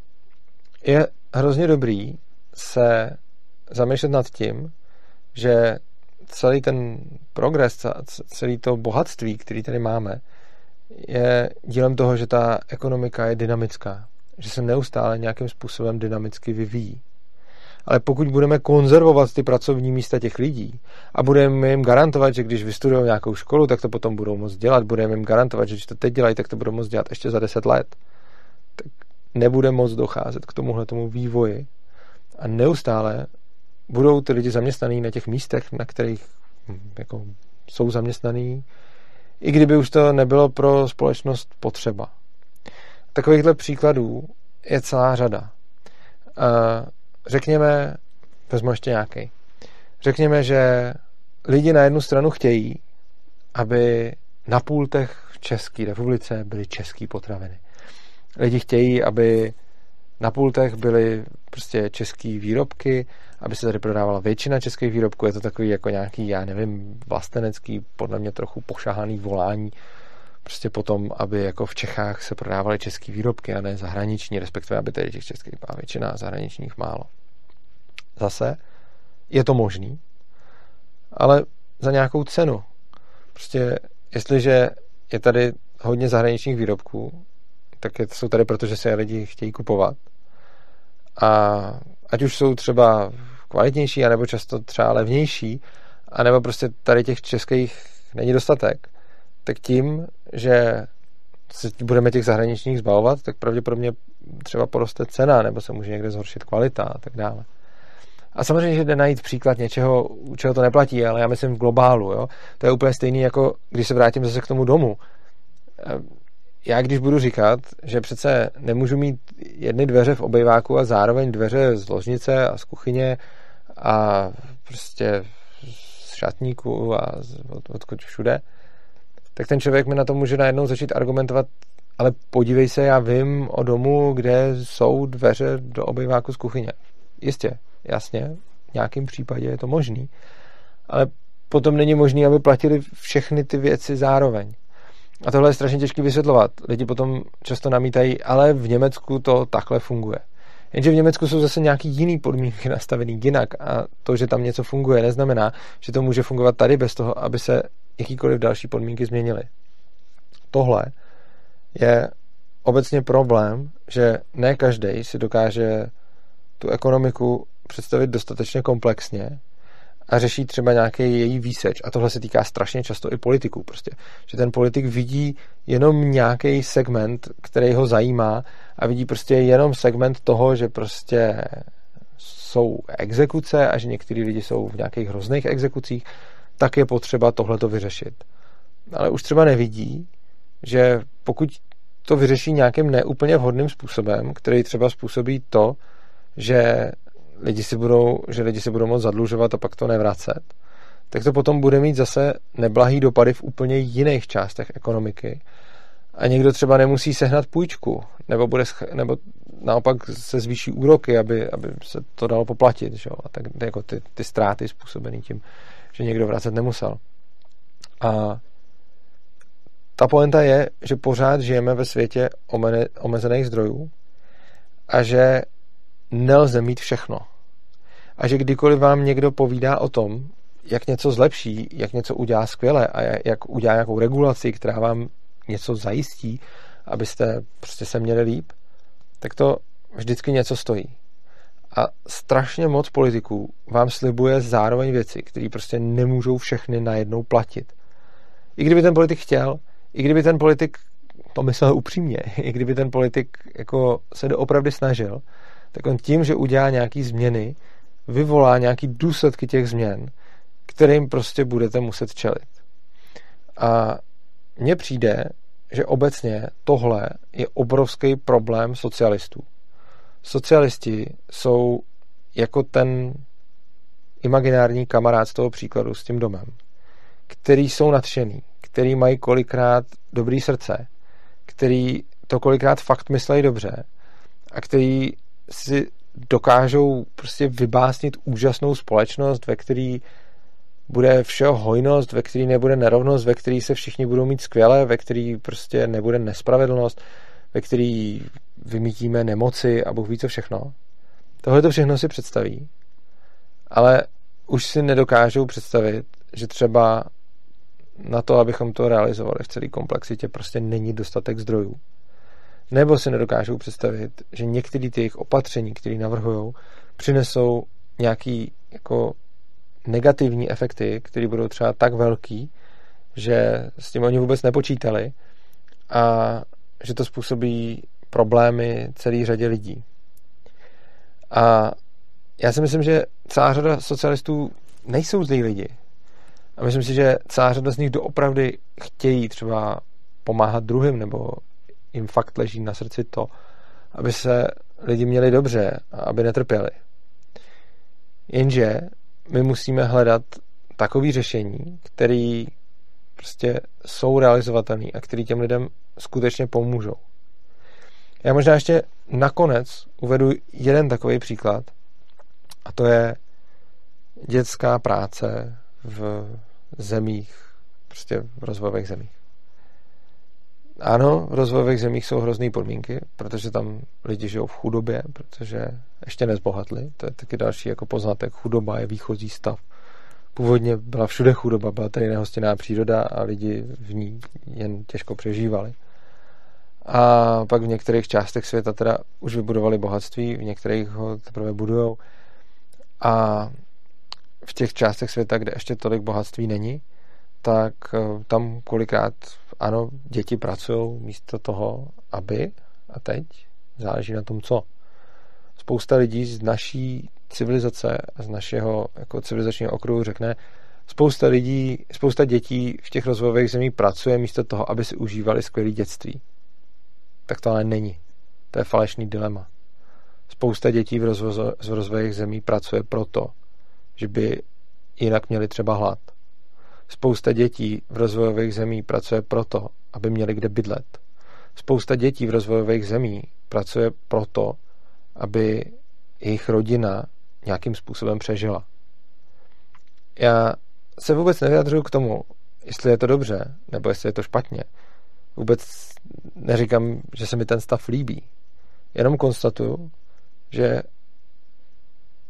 S1: je hrozně dobrý se zamýšlet nad tím, že celý ten progres, celý to bohatství, který tady máme, je dílem toho, že ta ekonomika je dynamická, že se neustále nějakým způsobem dynamicky vyvíjí. Ale pokud budeme konzervovat ty pracovní místa těch lidí a budeme jim garantovat, že když vystudují nějakou školu, tak to potom budou moct dělat, budeme jim garantovat, že když to teď dělají, tak to budou moct dělat ještě za deset let, tak nebude moc docházet k tomuhle tomu vývoji a neustále budou ty lidi zaměstnaný na těch místech, na kterých hm, jako jsou zaměstnaný, i kdyby už to nebylo pro společnost potřeba. Takovýchhle příkladů je celá řada. Řekněme, vezmu ještě nějaký. Řekněme, že lidi na jednu stranu chtějí, aby na pultech v České republice byly české potraviny. Lidi chtějí, aby na pultech byly prostě české výrobky, aby se tady prodávala většina českých výrobků. Je to takový jako nějaký, já nevím, vlastenecký, podle mě trochu pošahaný volání, prostě potom, aby jako v Čechách se prodávaly české výrobky a ne zahraniční, respektive aby tady těch českých byla většina a zahraničních málo. Zase je to možný, ale za nějakou cenu. Prostě jestliže je tady hodně zahraničních výrobků, tak jsou tady proto, že se lidi chtějí kupovat. A ať už jsou třeba kvalitnější, anebo často třeba levnější, anebo prostě tady těch českých není dostatek, tak tím, že se budeme těch zahraničních zbavovat, tak pravděpodobně třeba poroste cena, nebo se může někde zhoršit kvalita a tak dále. A samozřejmě, že jde najít příklad něčeho, u čeho to neplatí, ale já myslím v globálu. Jo? To je úplně stejný, jako když se vrátím zase k tomu domu. Já když budu říkat, že přece nemůžu mít jedny dveře v obejváku a zároveň dveře z ložnice a z kuchyně a prostě z šatníku a od, odkud všude, tak ten člověk mi na to může najednou začít argumentovat, ale podívej se, já vím o domu, kde jsou dveře do obejváku z kuchyně. Jistě, jasně, v nějakém případě je to možný, ale potom není možné, aby platili všechny ty věci zároveň. A tohle je strašně těžké vysvětlovat. Lidi potom často namítají, ale v Německu to takhle funguje. Jenže v Německu jsou zase nějaký jiný podmínky [LAUGHS] nastavený jinak a to, že tam něco funguje, neznamená, že to může fungovat tady bez toho, aby se jakýkoliv další podmínky změnily. Tohle je obecně problém, že ne každý si dokáže tu ekonomiku představit dostatečně komplexně a řeší třeba nějaký její výseč. A tohle se týká strašně často i politiků. Prostě. Že ten politik vidí jenom nějaký segment, který ho zajímá a vidí prostě jenom segment toho, že prostě jsou exekuce a že některý lidi jsou v nějakých hrozných exekucích, tak je potřeba tohleto vyřešit. Ale už třeba nevidí, že pokud to vyřeší nějakým neúplně vhodným způsobem, který třeba způsobí to, že lidi si budou, že lidi si budou moct zadlužovat a pak to nevracet, tak to potom bude mít zase neblahý dopady v úplně jiných částech ekonomiky. A někdo třeba nemusí sehnat půjčku, nebo, bude, nebo naopak se zvýší úroky, aby, aby se to dalo poplatit. Že? A tak jako ty, ty ztráty způsobené tím, že někdo vracet nemusel. A ta poenta je, že pořád žijeme ve světě omezených zdrojů a že nelze mít všechno. A že kdykoliv vám někdo povídá o tom, jak něco zlepší, jak něco udělá skvěle a jak udělá nějakou regulaci, která vám něco zajistí, abyste prostě se měli líp, tak to vždycky něco stojí. A strašně moc politiků vám slibuje zároveň věci, které prostě nemůžou všechny najednou platit. I kdyby ten politik chtěl, i kdyby ten politik to myslel upřímně, [LAUGHS] i kdyby ten politik jako se doopravdy snažil, tak on tím, že udělá nějaký změny, vyvolá nějaký důsledky těch změn, kterým prostě budete muset čelit. A mně přijde, že obecně tohle je obrovský problém socialistů. Socialisti jsou jako ten imaginární kamarád z toho příkladu s tím domem, který jsou nadšený, který mají kolikrát dobrý srdce, který to kolikrát fakt myslejí dobře a který si dokážou prostě vybásnit úžasnou společnost, ve který bude všeho hojnost, ve který nebude nerovnost, ve který se všichni budou mít skvěle, ve který prostě nebude nespravedlnost, ve který vymítíme nemoci a Bůh ví co všechno. Tohle to všechno si představí, ale už si nedokážou představit, že třeba na to, abychom to realizovali v celé komplexitě, prostě není dostatek zdrojů. Nebo si nedokážou představit, že některé ty jejich opatření, které navrhují, přinesou nějaký jako negativní efekty, které budou třeba tak velký, že s tím oni vůbec nepočítali a že to způsobí problémy celé řadě lidí. A já si myslím, že celá řada socialistů nejsou zlí lidi. A myslím si, že celá řada z nich doopravdy chtějí třeba pomáhat druhým, nebo jim fakt leží na srdci to, aby se lidi měli dobře a aby netrpěli. Jenže my musíme hledat takové řešení, které prostě jsou realizovatelné a které těm lidem skutečně pomůžou. Já možná ještě nakonec uvedu jeden takový příklad a to je dětská práce v zemích, prostě v rozvojových zemích. Ano, v rozvojových zemích jsou hrozné podmínky, protože tam lidi žijou v chudobě, protože ještě nezbohatli. To je taky další jako poznatek. Chudoba je výchozí stav. Původně byla všude chudoba, byla tady nehostinná příroda a lidi v ní jen těžko přežívali. A pak v některých částech světa teda už vybudovali bohatství, v některých ho teprve budujou. A v těch částech světa, kde ještě tolik bohatství není, tak eh, tam kolikrát ano, děti pracují místo toho, aby, a teď záleží na tom, co. Spousta lidí z naší civilizace, z našeho jako civilizačního okruhu řekne, spousta lidí, spousta dětí v těch rozvojových zemích pracuje místo toho, aby si užívali skvělé dětství. Tak to ale není. To je falešný dilema. Spousta dětí v rozvojových zemí pracuje proto, že by jinak měli třeba hlad. Spousta dětí v rozvojových zemí pracuje proto, aby měli kde bydlet. Spousta dětí v rozvojových zemí pracuje proto, aby jejich rodina nějakým způsobem přežila. Já se vůbec nevyjadřuju k tomu, jestli je to dobře, nebo jestli je to špatně. Vůbec neříkám, že se mi ten stav líbí. Jenom konstatuju, že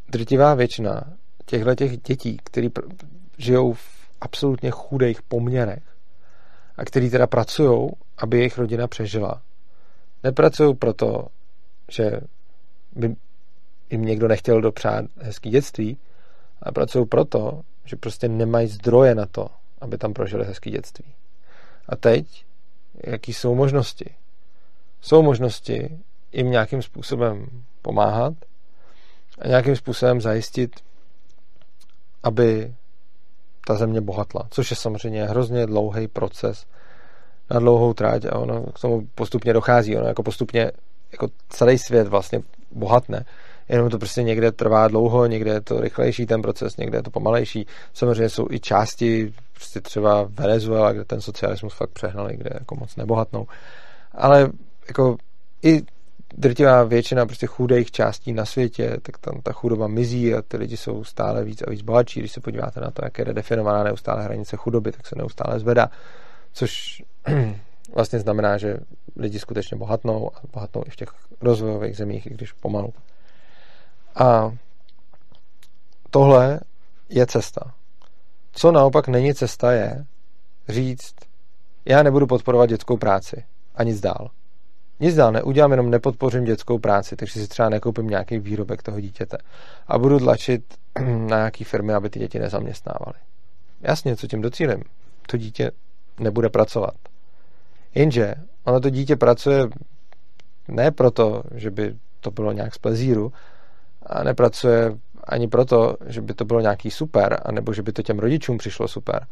S1: drtivá většina těchto těch dětí, které žijou v absolutně chudých poměrech a který teda pracují, aby jejich rodina přežila, nepracují proto, že by jim někdo nechtěl dopřát hezký dětství, a pracují proto, že prostě nemají zdroje na to, aby tam prožili hezký dětství. A teď, jaký jsou možnosti? Jsou možnosti jim nějakým způsobem pomáhat a nějakým způsobem zajistit, aby ta země bohatla, což je samozřejmě hrozně dlouhý proces na dlouhou tráť a ono k tomu postupně dochází. Ono jako postupně jako celý svět vlastně bohatne jenom to prostě někde trvá dlouho, někde je to rychlejší ten proces, někde je to pomalejší. Samozřejmě jsou i části, prostě třeba Venezuela, kde ten socialismus fakt přehnali, kde jako moc nebohatnou. Ale jako i drtivá většina prostě chudých částí na světě, tak tam ta chudoba mizí a ty lidi jsou stále víc a víc bohatší. Když se podíváte na to, jak je redefinovaná neustále hranice chudoby, tak se neustále zvedá, což [CLEARS THROAT] vlastně znamená, že lidi skutečně bohatnou a bohatnou i v těch rozvojových zemích, i když pomalu. A tohle je cesta. Co naopak není cesta je říct, já nebudu podporovat dětskou práci a nic dál. Nic dál neudělám, jenom nepodpořím dětskou práci, takže si třeba nekoupím nějaký výrobek toho dítěte a budu tlačit [CLEARS THROAT] na nějaký firmy, aby ty děti nezaměstnávaly. Jasně, co tím docílím? To dítě nebude pracovat. Jenže ono to dítě pracuje ne proto, že by to bylo nějak z plezíru, a nepracuje ani proto, že by to bylo nějaký super, anebo že by to těm rodičům přišlo super.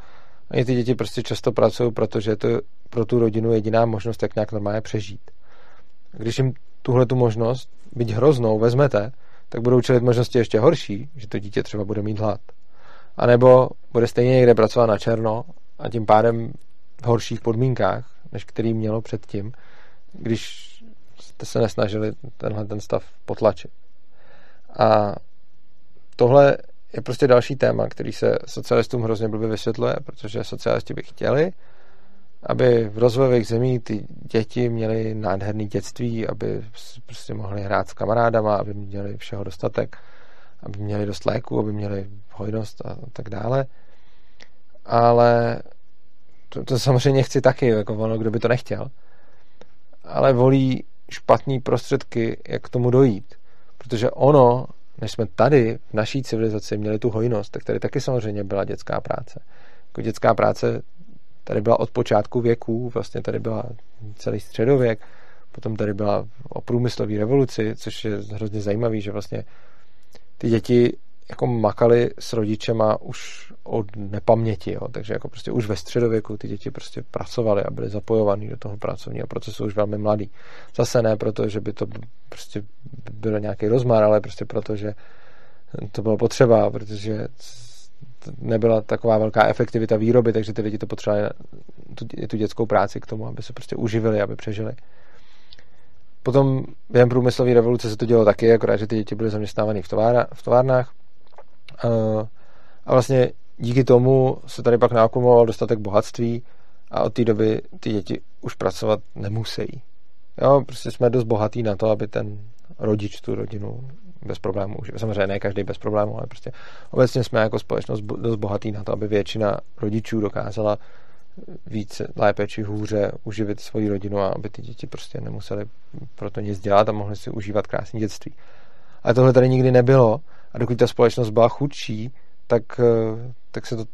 S1: Ani ty děti prostě často pracují, protože je to pro tu rodinu jediná možnost, jak nějak normálně přežít. Když jim tuhle tu možnost, byť hroznou, vezmete, tak budou čelit možnosti ještě horší, že to dítě třeba bude mít hlad. A nebo bude stejně někde pracovat na černo a tím pádem v horších podmínkách, než který mělo předtím, když jste se nesnažili tenhle ten stav potlačit. A tohle je prostě další téma, který se socialistům hrozně blbě vysvětluje, protože socialisti by chtěli, aby v rozvojových zemích ty děti měly nádherné dětství, aby prostě mohly hrát s kamarádama, aby měli všeho dostatek, aby měli dost léku, aby měli hojnost a tak dále. Ale to, to samozřejmě chci taky, jako ono, kdo by to nechtěl. Ale volí špatný prostředky, jak k tomu dojít. Protože ono, než jsme tady v naší civilizaci měli tu hojnost, tak tady taky samozřejmě byla dětská práce. Jako dětská práce tady byla od počátku věků, vlastně tady byla celý středověk, potom tady byla o průmyslové revoluci, což je hrozně zajímavý, že vlastně ty děti jako makali s rodičema už od nepaměti, jo. takže jako prostě už ve středověku ty děti prostě pracovaly a byly zapojovaný do toho pracovního procesu už velmi mladý. Zase ne proto, že by to prostě byl nějaký rozmar, ale prostě proto, že to bylo potřeba, protože nebyla taková velká efektivita výroby, takže ty lidi to potřebovali tu, tu dětskou práci k tomu, aby se prostě uživili, aby přežili. Potom během průmyslové revoluce se to dělo taky, akorát, že ty děti byly zaměstnávány v, továrna, v továrnách. A vlastně díky tomu se tady pak naakumuloval dostatek bohatství a od té doby ty děti už pracovat nemusí. Jo, prostě jsme dost bohatí na to, aby ten rodič tu rodinu bez problémů. Samozřejmě ne každý bez problémů, ale prostě obecně jsme jako společnost dost bohatí na to, aby většina rodičů dokázala více, lépe či hůře uživit svoji rodinu a aby ty děti prostě nemuseli pro to nic dělat a mohli si užívat krásné dětství. Ale tohle tady nikdy nebylo a dokud ta společnost byla chudší, tak, eh, tak se to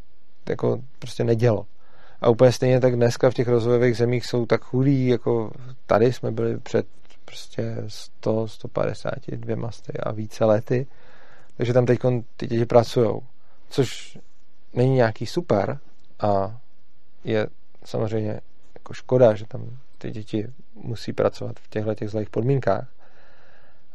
S1: jako prostě nedělo. A úplně stejně tak dneska v těch rozvojových zemích jsou tak chudí, jako tady jsme byli před prostě 100, 150, dvěma a více lety. Takže tam teď ty děti pracují. Což není nějaký super a je samozřejmě jako škoda, že tam ty děti musí pracovat v těchto těch zlých podmínkách.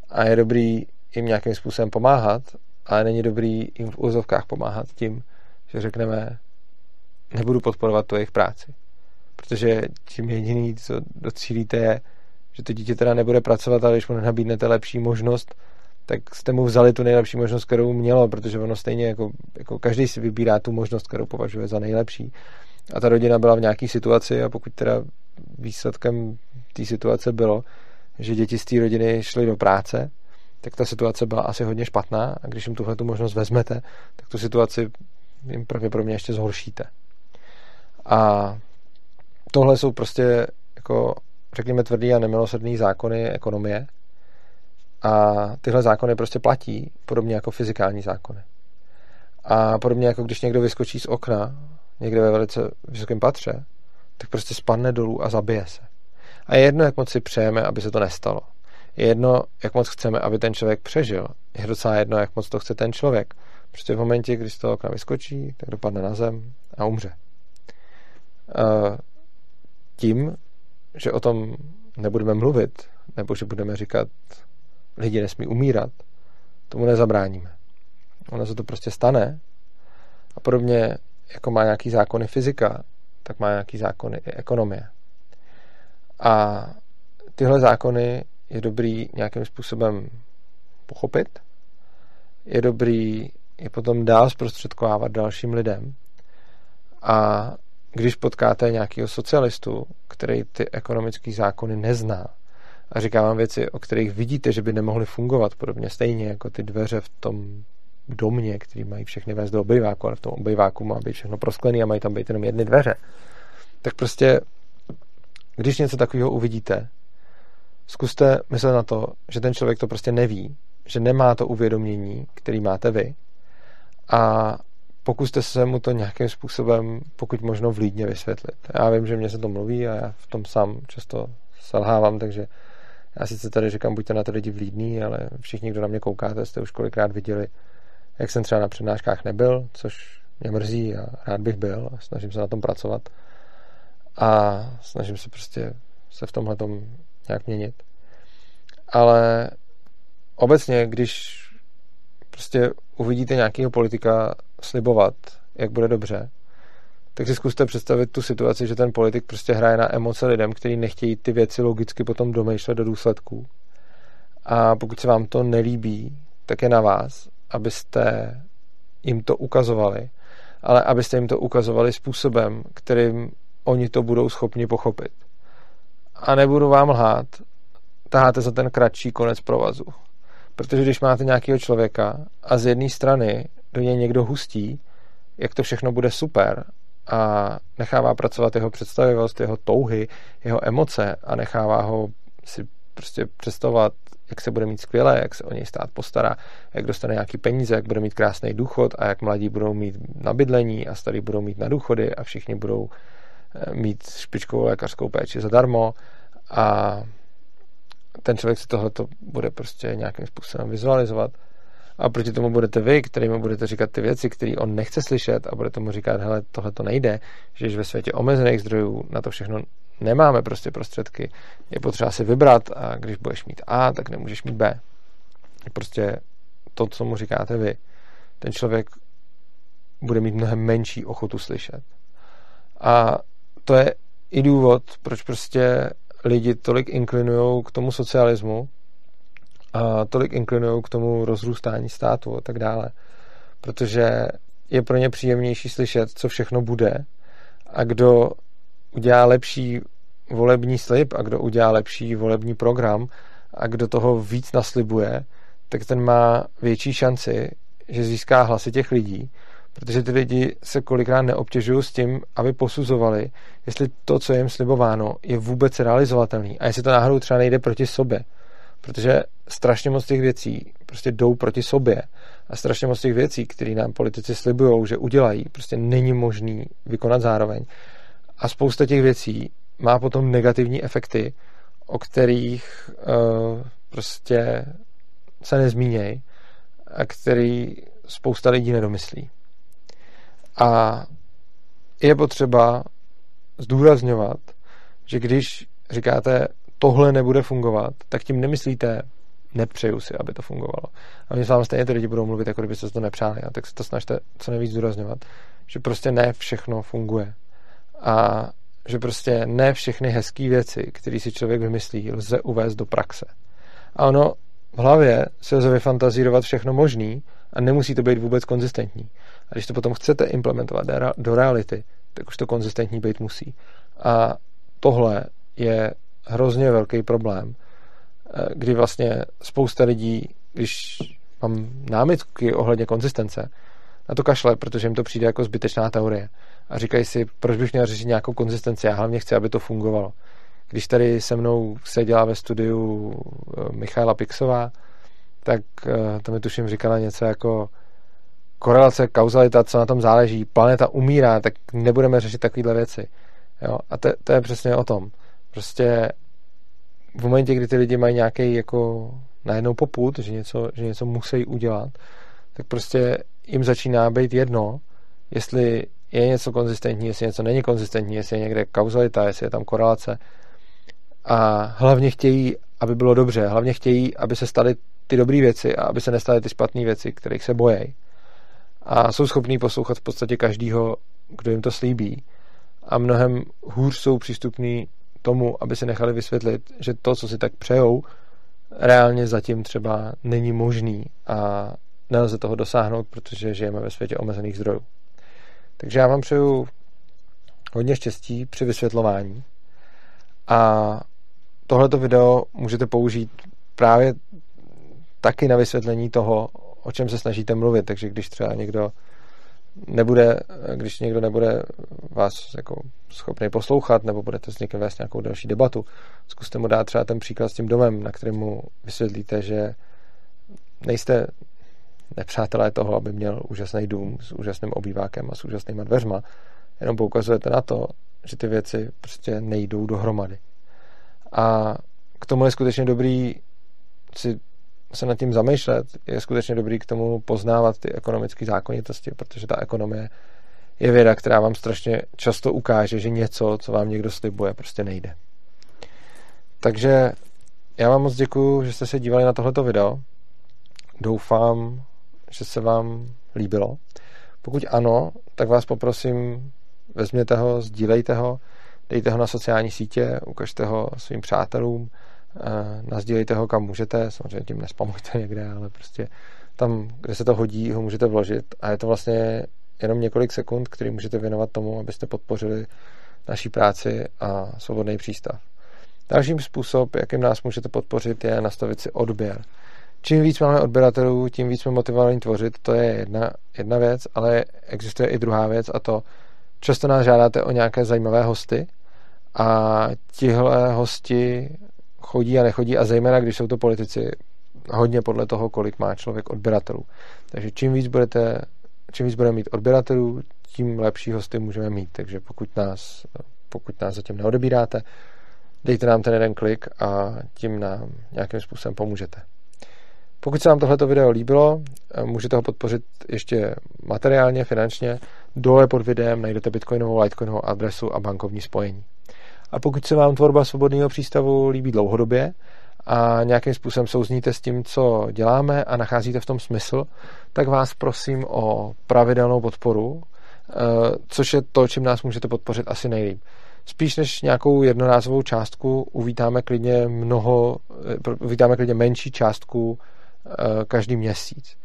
S1: A je dobrý jim nějakým způsobem pomáhat, ale není dobrý jim v úzovkách pomáhat tím, že řekneme, nebudu podporovat tu jejich práci. Protože tím jediný, co docílíte, je, že to dítě teda nebude pracovat, ale když mu nabídnete lepší možnost, tak jste mu vzali tu nejlepší možnost, kterou mělo, protože ono stejně jako, jako každý si vybírá tu možnost, kterou považuje za nejlepší. A ta rodina byla v nějaké situaci a pokud teda výsledkem té situace bylo, že děti z té rodiny šly do práce, tak ta situace byla asi hodně špatná a když jim tuhle tu možnost vezmete, tak tu situaci jim pravděpodobně ještě zhoršíte. A tohle jsou prostě jako řekněme tvrdý a nemilosrdný zákony ekonomie a tyhle zákony prostě platí, podobně jako fyzikální zákony. A podobně jako když někdo vyskočí z okna někde ve velice vysokém patře, tak prostě spadne dolů a zabije se. A je jedno, jak moc si přejeme, aby se to nestalo. Je jedno, jak moc chceme, aby ten člověk přežil. Je docela jedno, jak moc to chce ten člověk. Prostě v momentě, když z toho okna vyskočí, tak dopadne na zem a umře. Tím, že o tom nebudeme mluvit, nebo že budeme říkat, lidi nesmí umírat, tomu nezabráníme. Ono se to prostě stane a podobně jako má nějaký zákony fyzika, tak má nějaký zákony i ekonomie. A tyhle zákony je dobrý nějakým způsobem pochopit, je dobrý je potom dál zprostředkovávat dalším lidem. A když potkáte nějakého socialistu, který ty ekonomické zákony nezná. A říká vám věci, o kterých vidíte, že by nemohly fungovat podobně. Stejně jako ty dveře v tom domě, který mají všechny vést do obyváku, ale v tom obyváku má být všechno prosklený a mají tam být jenom jedny dveře, tak prostě, když něco takového uvidíte, zkuste myslet na to, že ten člověk to prostě neví, že nemá to uvědomění, který máte vy. A pokuste se mu to nějakým způsobem, pokud možno vlídně vysvětlit. Já vím, že mě se to mluví a já v tom sám často selhávám, takže já sice tady říkám, buďte na to lidi vlídní, ale všichni, kdo na mě koukáte, jste už kolikrát viděli, jak jsem třeba na přednáškách nebyl, což mě mrzí a rád bych byl a snažím se na tom pracovat a snažím se prostě se v tomhle nějak měnit. Ale obecně, když prostě uvidíte nějakého politika slibovat, jak bude dobře, tak si zkuste představit tu situaci, že ten politik prostě hraje na emoce lidem, kteří nechtějí ty věci logicky potom domýšlet do důsledků. A pokud se vám to nelíbí, tak je na vás, abyste jim to ukazovali, ale abyste jim to ukazovali způsobem, kterým oni to budou schopni pochopit. A nebudu vám lhát, taháte za ten kratší konec provazu. Protože když máte nějakého člověka a z jedné strany do něj někdo hustí, jak to všechno bude super a nechává pracovat jeho představivost, jeho touhy, jeho emoce a nechává ho si prostě představovat, jak se bude mít skvěle, jak se o něj stát postará, jak dostane nějaký peníze, jak bude mít krásný důchod a jak mladí budou mít na bydlení a starí budou mít na důchody a všichni budou eh, mít špičkovou lékařskou péči zadarmo. A ten člověk si tohle bude prostě nějakým způsobem vizualizovat a proti tomu budete vy, který mu budete říkat ty věci, které on nechce slyšet a budete mu říkat, hele, tohle to nejde, že ve světě omezených zdrojů na to všechno nemáme prostě prostředky, je potřeba si vybrat a když budeš mít A, tak nemůžeš mít B. Prostě to, co mu říkáte vy, ten člověk bude mít mnohem menší ochotu slyšet. A to je i důvod, proč prostě lidi tolik inklinují k tomu socialismu a tolik inklinují k tomu rozrůstání státu a tak dále. Protože je pro ně příjemnější slyšet, co všechno bude a kdo udělá lepší volební slib a kdo udělá lepší volební program a kdo toho víc naslibuje, tak ten má větší šanci, že získá hlasy těch lidí, protože ty lidi se kolikrát neobtěžují s tím, aby posuzovali, jestli to, co je jim slibováno, je vůbec realizovatelný a jestli to náhodou třeba nejde proti sobě. Protože strašně moc těch věcí prostě jdou proti sobě a strašně moc těch věcí, které nám politici slibují, že udělají, prostě není možný vykonat zároveň. A spousta těch věcí má potom negativní efekty, o kterých uh, prostě se nezmíněj a který spousta lidí nedomyslí. A je potřeba zdůrazňovat, že když říkáte, tohle nebude fungovat, tak tím nemyslíte, nepřeju si, aby to fungovalo. A oni s vámi stejně ty lidi budou mluvit, jako kdybyste to nepřáli. A tak se to snažte co nejvíc zdůrazňovat, že prostě ne všechno funguje. A že prostě ne všechny hezké věci, které si člověk vymyslí, lze uvést do praxe. A ono v hlavě se lze vyfantazírovat všechno možný a nemusí to být vůbec konzistentní. A když to potom chcete implementovat do reality, tak už to konzistentní být musí. A tohle je hrozně velký problém, eh, kdy vlastně spousta lidí, když mám námitky ohledně konzistence, na to kašle, protože jim to přijde jako zbytečná teorie. A říkají si, proč bych měl řešit nějakou konzistenci, já hlavně chci, aby to fungovalo. Když tady se mnou seděla ve studiu eh, Michaela Pixová, tak eh, to mi tuším říkala něco jako korelace, kauzalita, co na tom záleží, planeta umírá, tak nebudeme řešit takovéhle věci. Jo? A to, to je přesně o tom. Prostě v momentě, kdy ty lidi mají nějaký jako najednou poput, že něco, že něco musí udělat, tak prostě jim začíná být jedno, jestli je něco konzistentní, jestli něco není konzistentní, jestli je někde kauzalita, jestli je tam korelace. A hlavně chtějí, aby bylo dobře, hlavně chtějí, aby se staly ty dobré věci a aby se nestaly ty špatné věci, kterých se bojejí. A jsou schopní poslouchat v podstatě každýho, kdo jim to slíbí. A mnohem hůř jsou přístupní tomu, aby se nechali vysvětlit, že to, co si tak přejou, reálně zatím třeba není možný a nelze toho dosáhnout, protože žijeme ve světě omezených zdrojů. Takže já vám přeju hodně štěstí při vysvětlování a tohleto video můžete použít právě taky na vysvětlení toho, o čem se snažíte mluvit. Takže když třeba někdo nebude, když někdo nebude vás jako schopný poslouchat nebo budete s někým vést nějakou další debatu, zkuste mu dát třeba ten příklad s tím domem, na kterém mu vysvětlíte, že nejste nepřátelé toho, aby měl úžasný dům s úžasným obývákem a s úžasnýma dveřma, jenom poukazujete na to, že ty věci prostě nejdou dohromady. A k tomu je skutečně dobrý si se nad tím zamýšlet, je skutečně dobrý k tomu poznávat ty ekonomické zákonitosti, protože ta ekonomie je věda, která vám strašně často ukáže, že něco, co vám někdo slibuje, prostě nejde. Takže já vám moc děkuji, že jste se dívali na tohleto video. Doufám, že se vám líbilo. Pokud ano, tak vás poprosím, vezměte ho, sdílejte ho, dejte ho na sociální sítě, ukažte ho svým přátelům, nazdílejte ho kam můžete, samozřejmě tím nespamujte někde, ale prostě tam, kde se to hodí, ho můžete vložit a je to vlastně jenom několik sekund, který můžete věnovat tomu, abyste podpořili naší práci a svobodný přístav. Dalším způsob, jakým nás můžete podpořit, je nastavit si odběr. Čím víc máme odběratelů, tím víc jsme motivovaní tvořit, to je jedna, jedna věc, ale existuje i druhá věc a to často nás žádáte o nějaké zajímavé hosty a tihle hosti chodí a nechodí a zejména, když jsou to politici, hodně podle toho, kolik má člověk odběratelů. Takže čím víc budete, čím víc budeme mít odběratelů, tím lepší hosty můžeme mít. Takže pokud nás, pokud nás zatím neodebíráte, dejte nám ten jeden klik a tím nám nějakým způsobem pomůžete. Pokud se vám tohleto video líbilo, můžete ho podpořit ještě materiálně, finančně. Dole pod videem najdete bitcoinovou, litecoinovou adresu a bankovní spojení. A pokud se vám tvorba svobodného přístavu líbí dlouhodobě a nějakým způsobem souzníte s tím, co děláme a nacházíte v tom smysl, tak vás prosím o pravidelnou podporu, eh, což je to, čím nás můžete podpořit asi nejlíp. Spíš než nějakou jednorázovou částku uvítáme klidně mnoho, eh, uvítáme klidně menší částku eh, každý měsíc.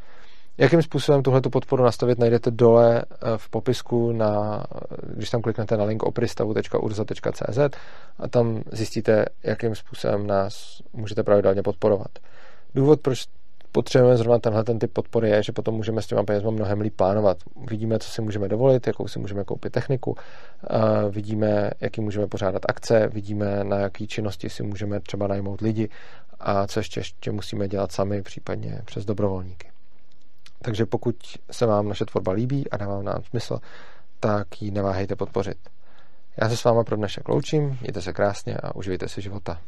S1: Jakým způsobem tuhle podporu nastavit, najdete dole eh, v popisku, na, když tam kliknete na link opristavu.urza.cz a tam zjistíte, jakým způsobem nás můžete pravidelně podporovat. Důvod, proč potřebujeme zrovna tenhle ten typ podpory je, že potom můžeme s těma penězma mnohem líp plánovat. Vidíme, co si můžeme dovolit, jakou si můžeme koupit techniku, vidíme, jaký můžeme pořádat akce, vidíme, na jaký činnosti si můžeme třeba najmout lidi a co ještě, ještě musíme dělat sami, případně přes dobrovolníky. Takže pokud se vám naše tvorba líbí a dává nám smysl, tak ji neváhejte podpořit. Já se s váma pro dnešek loučím, mějte se krásně a užijte si života.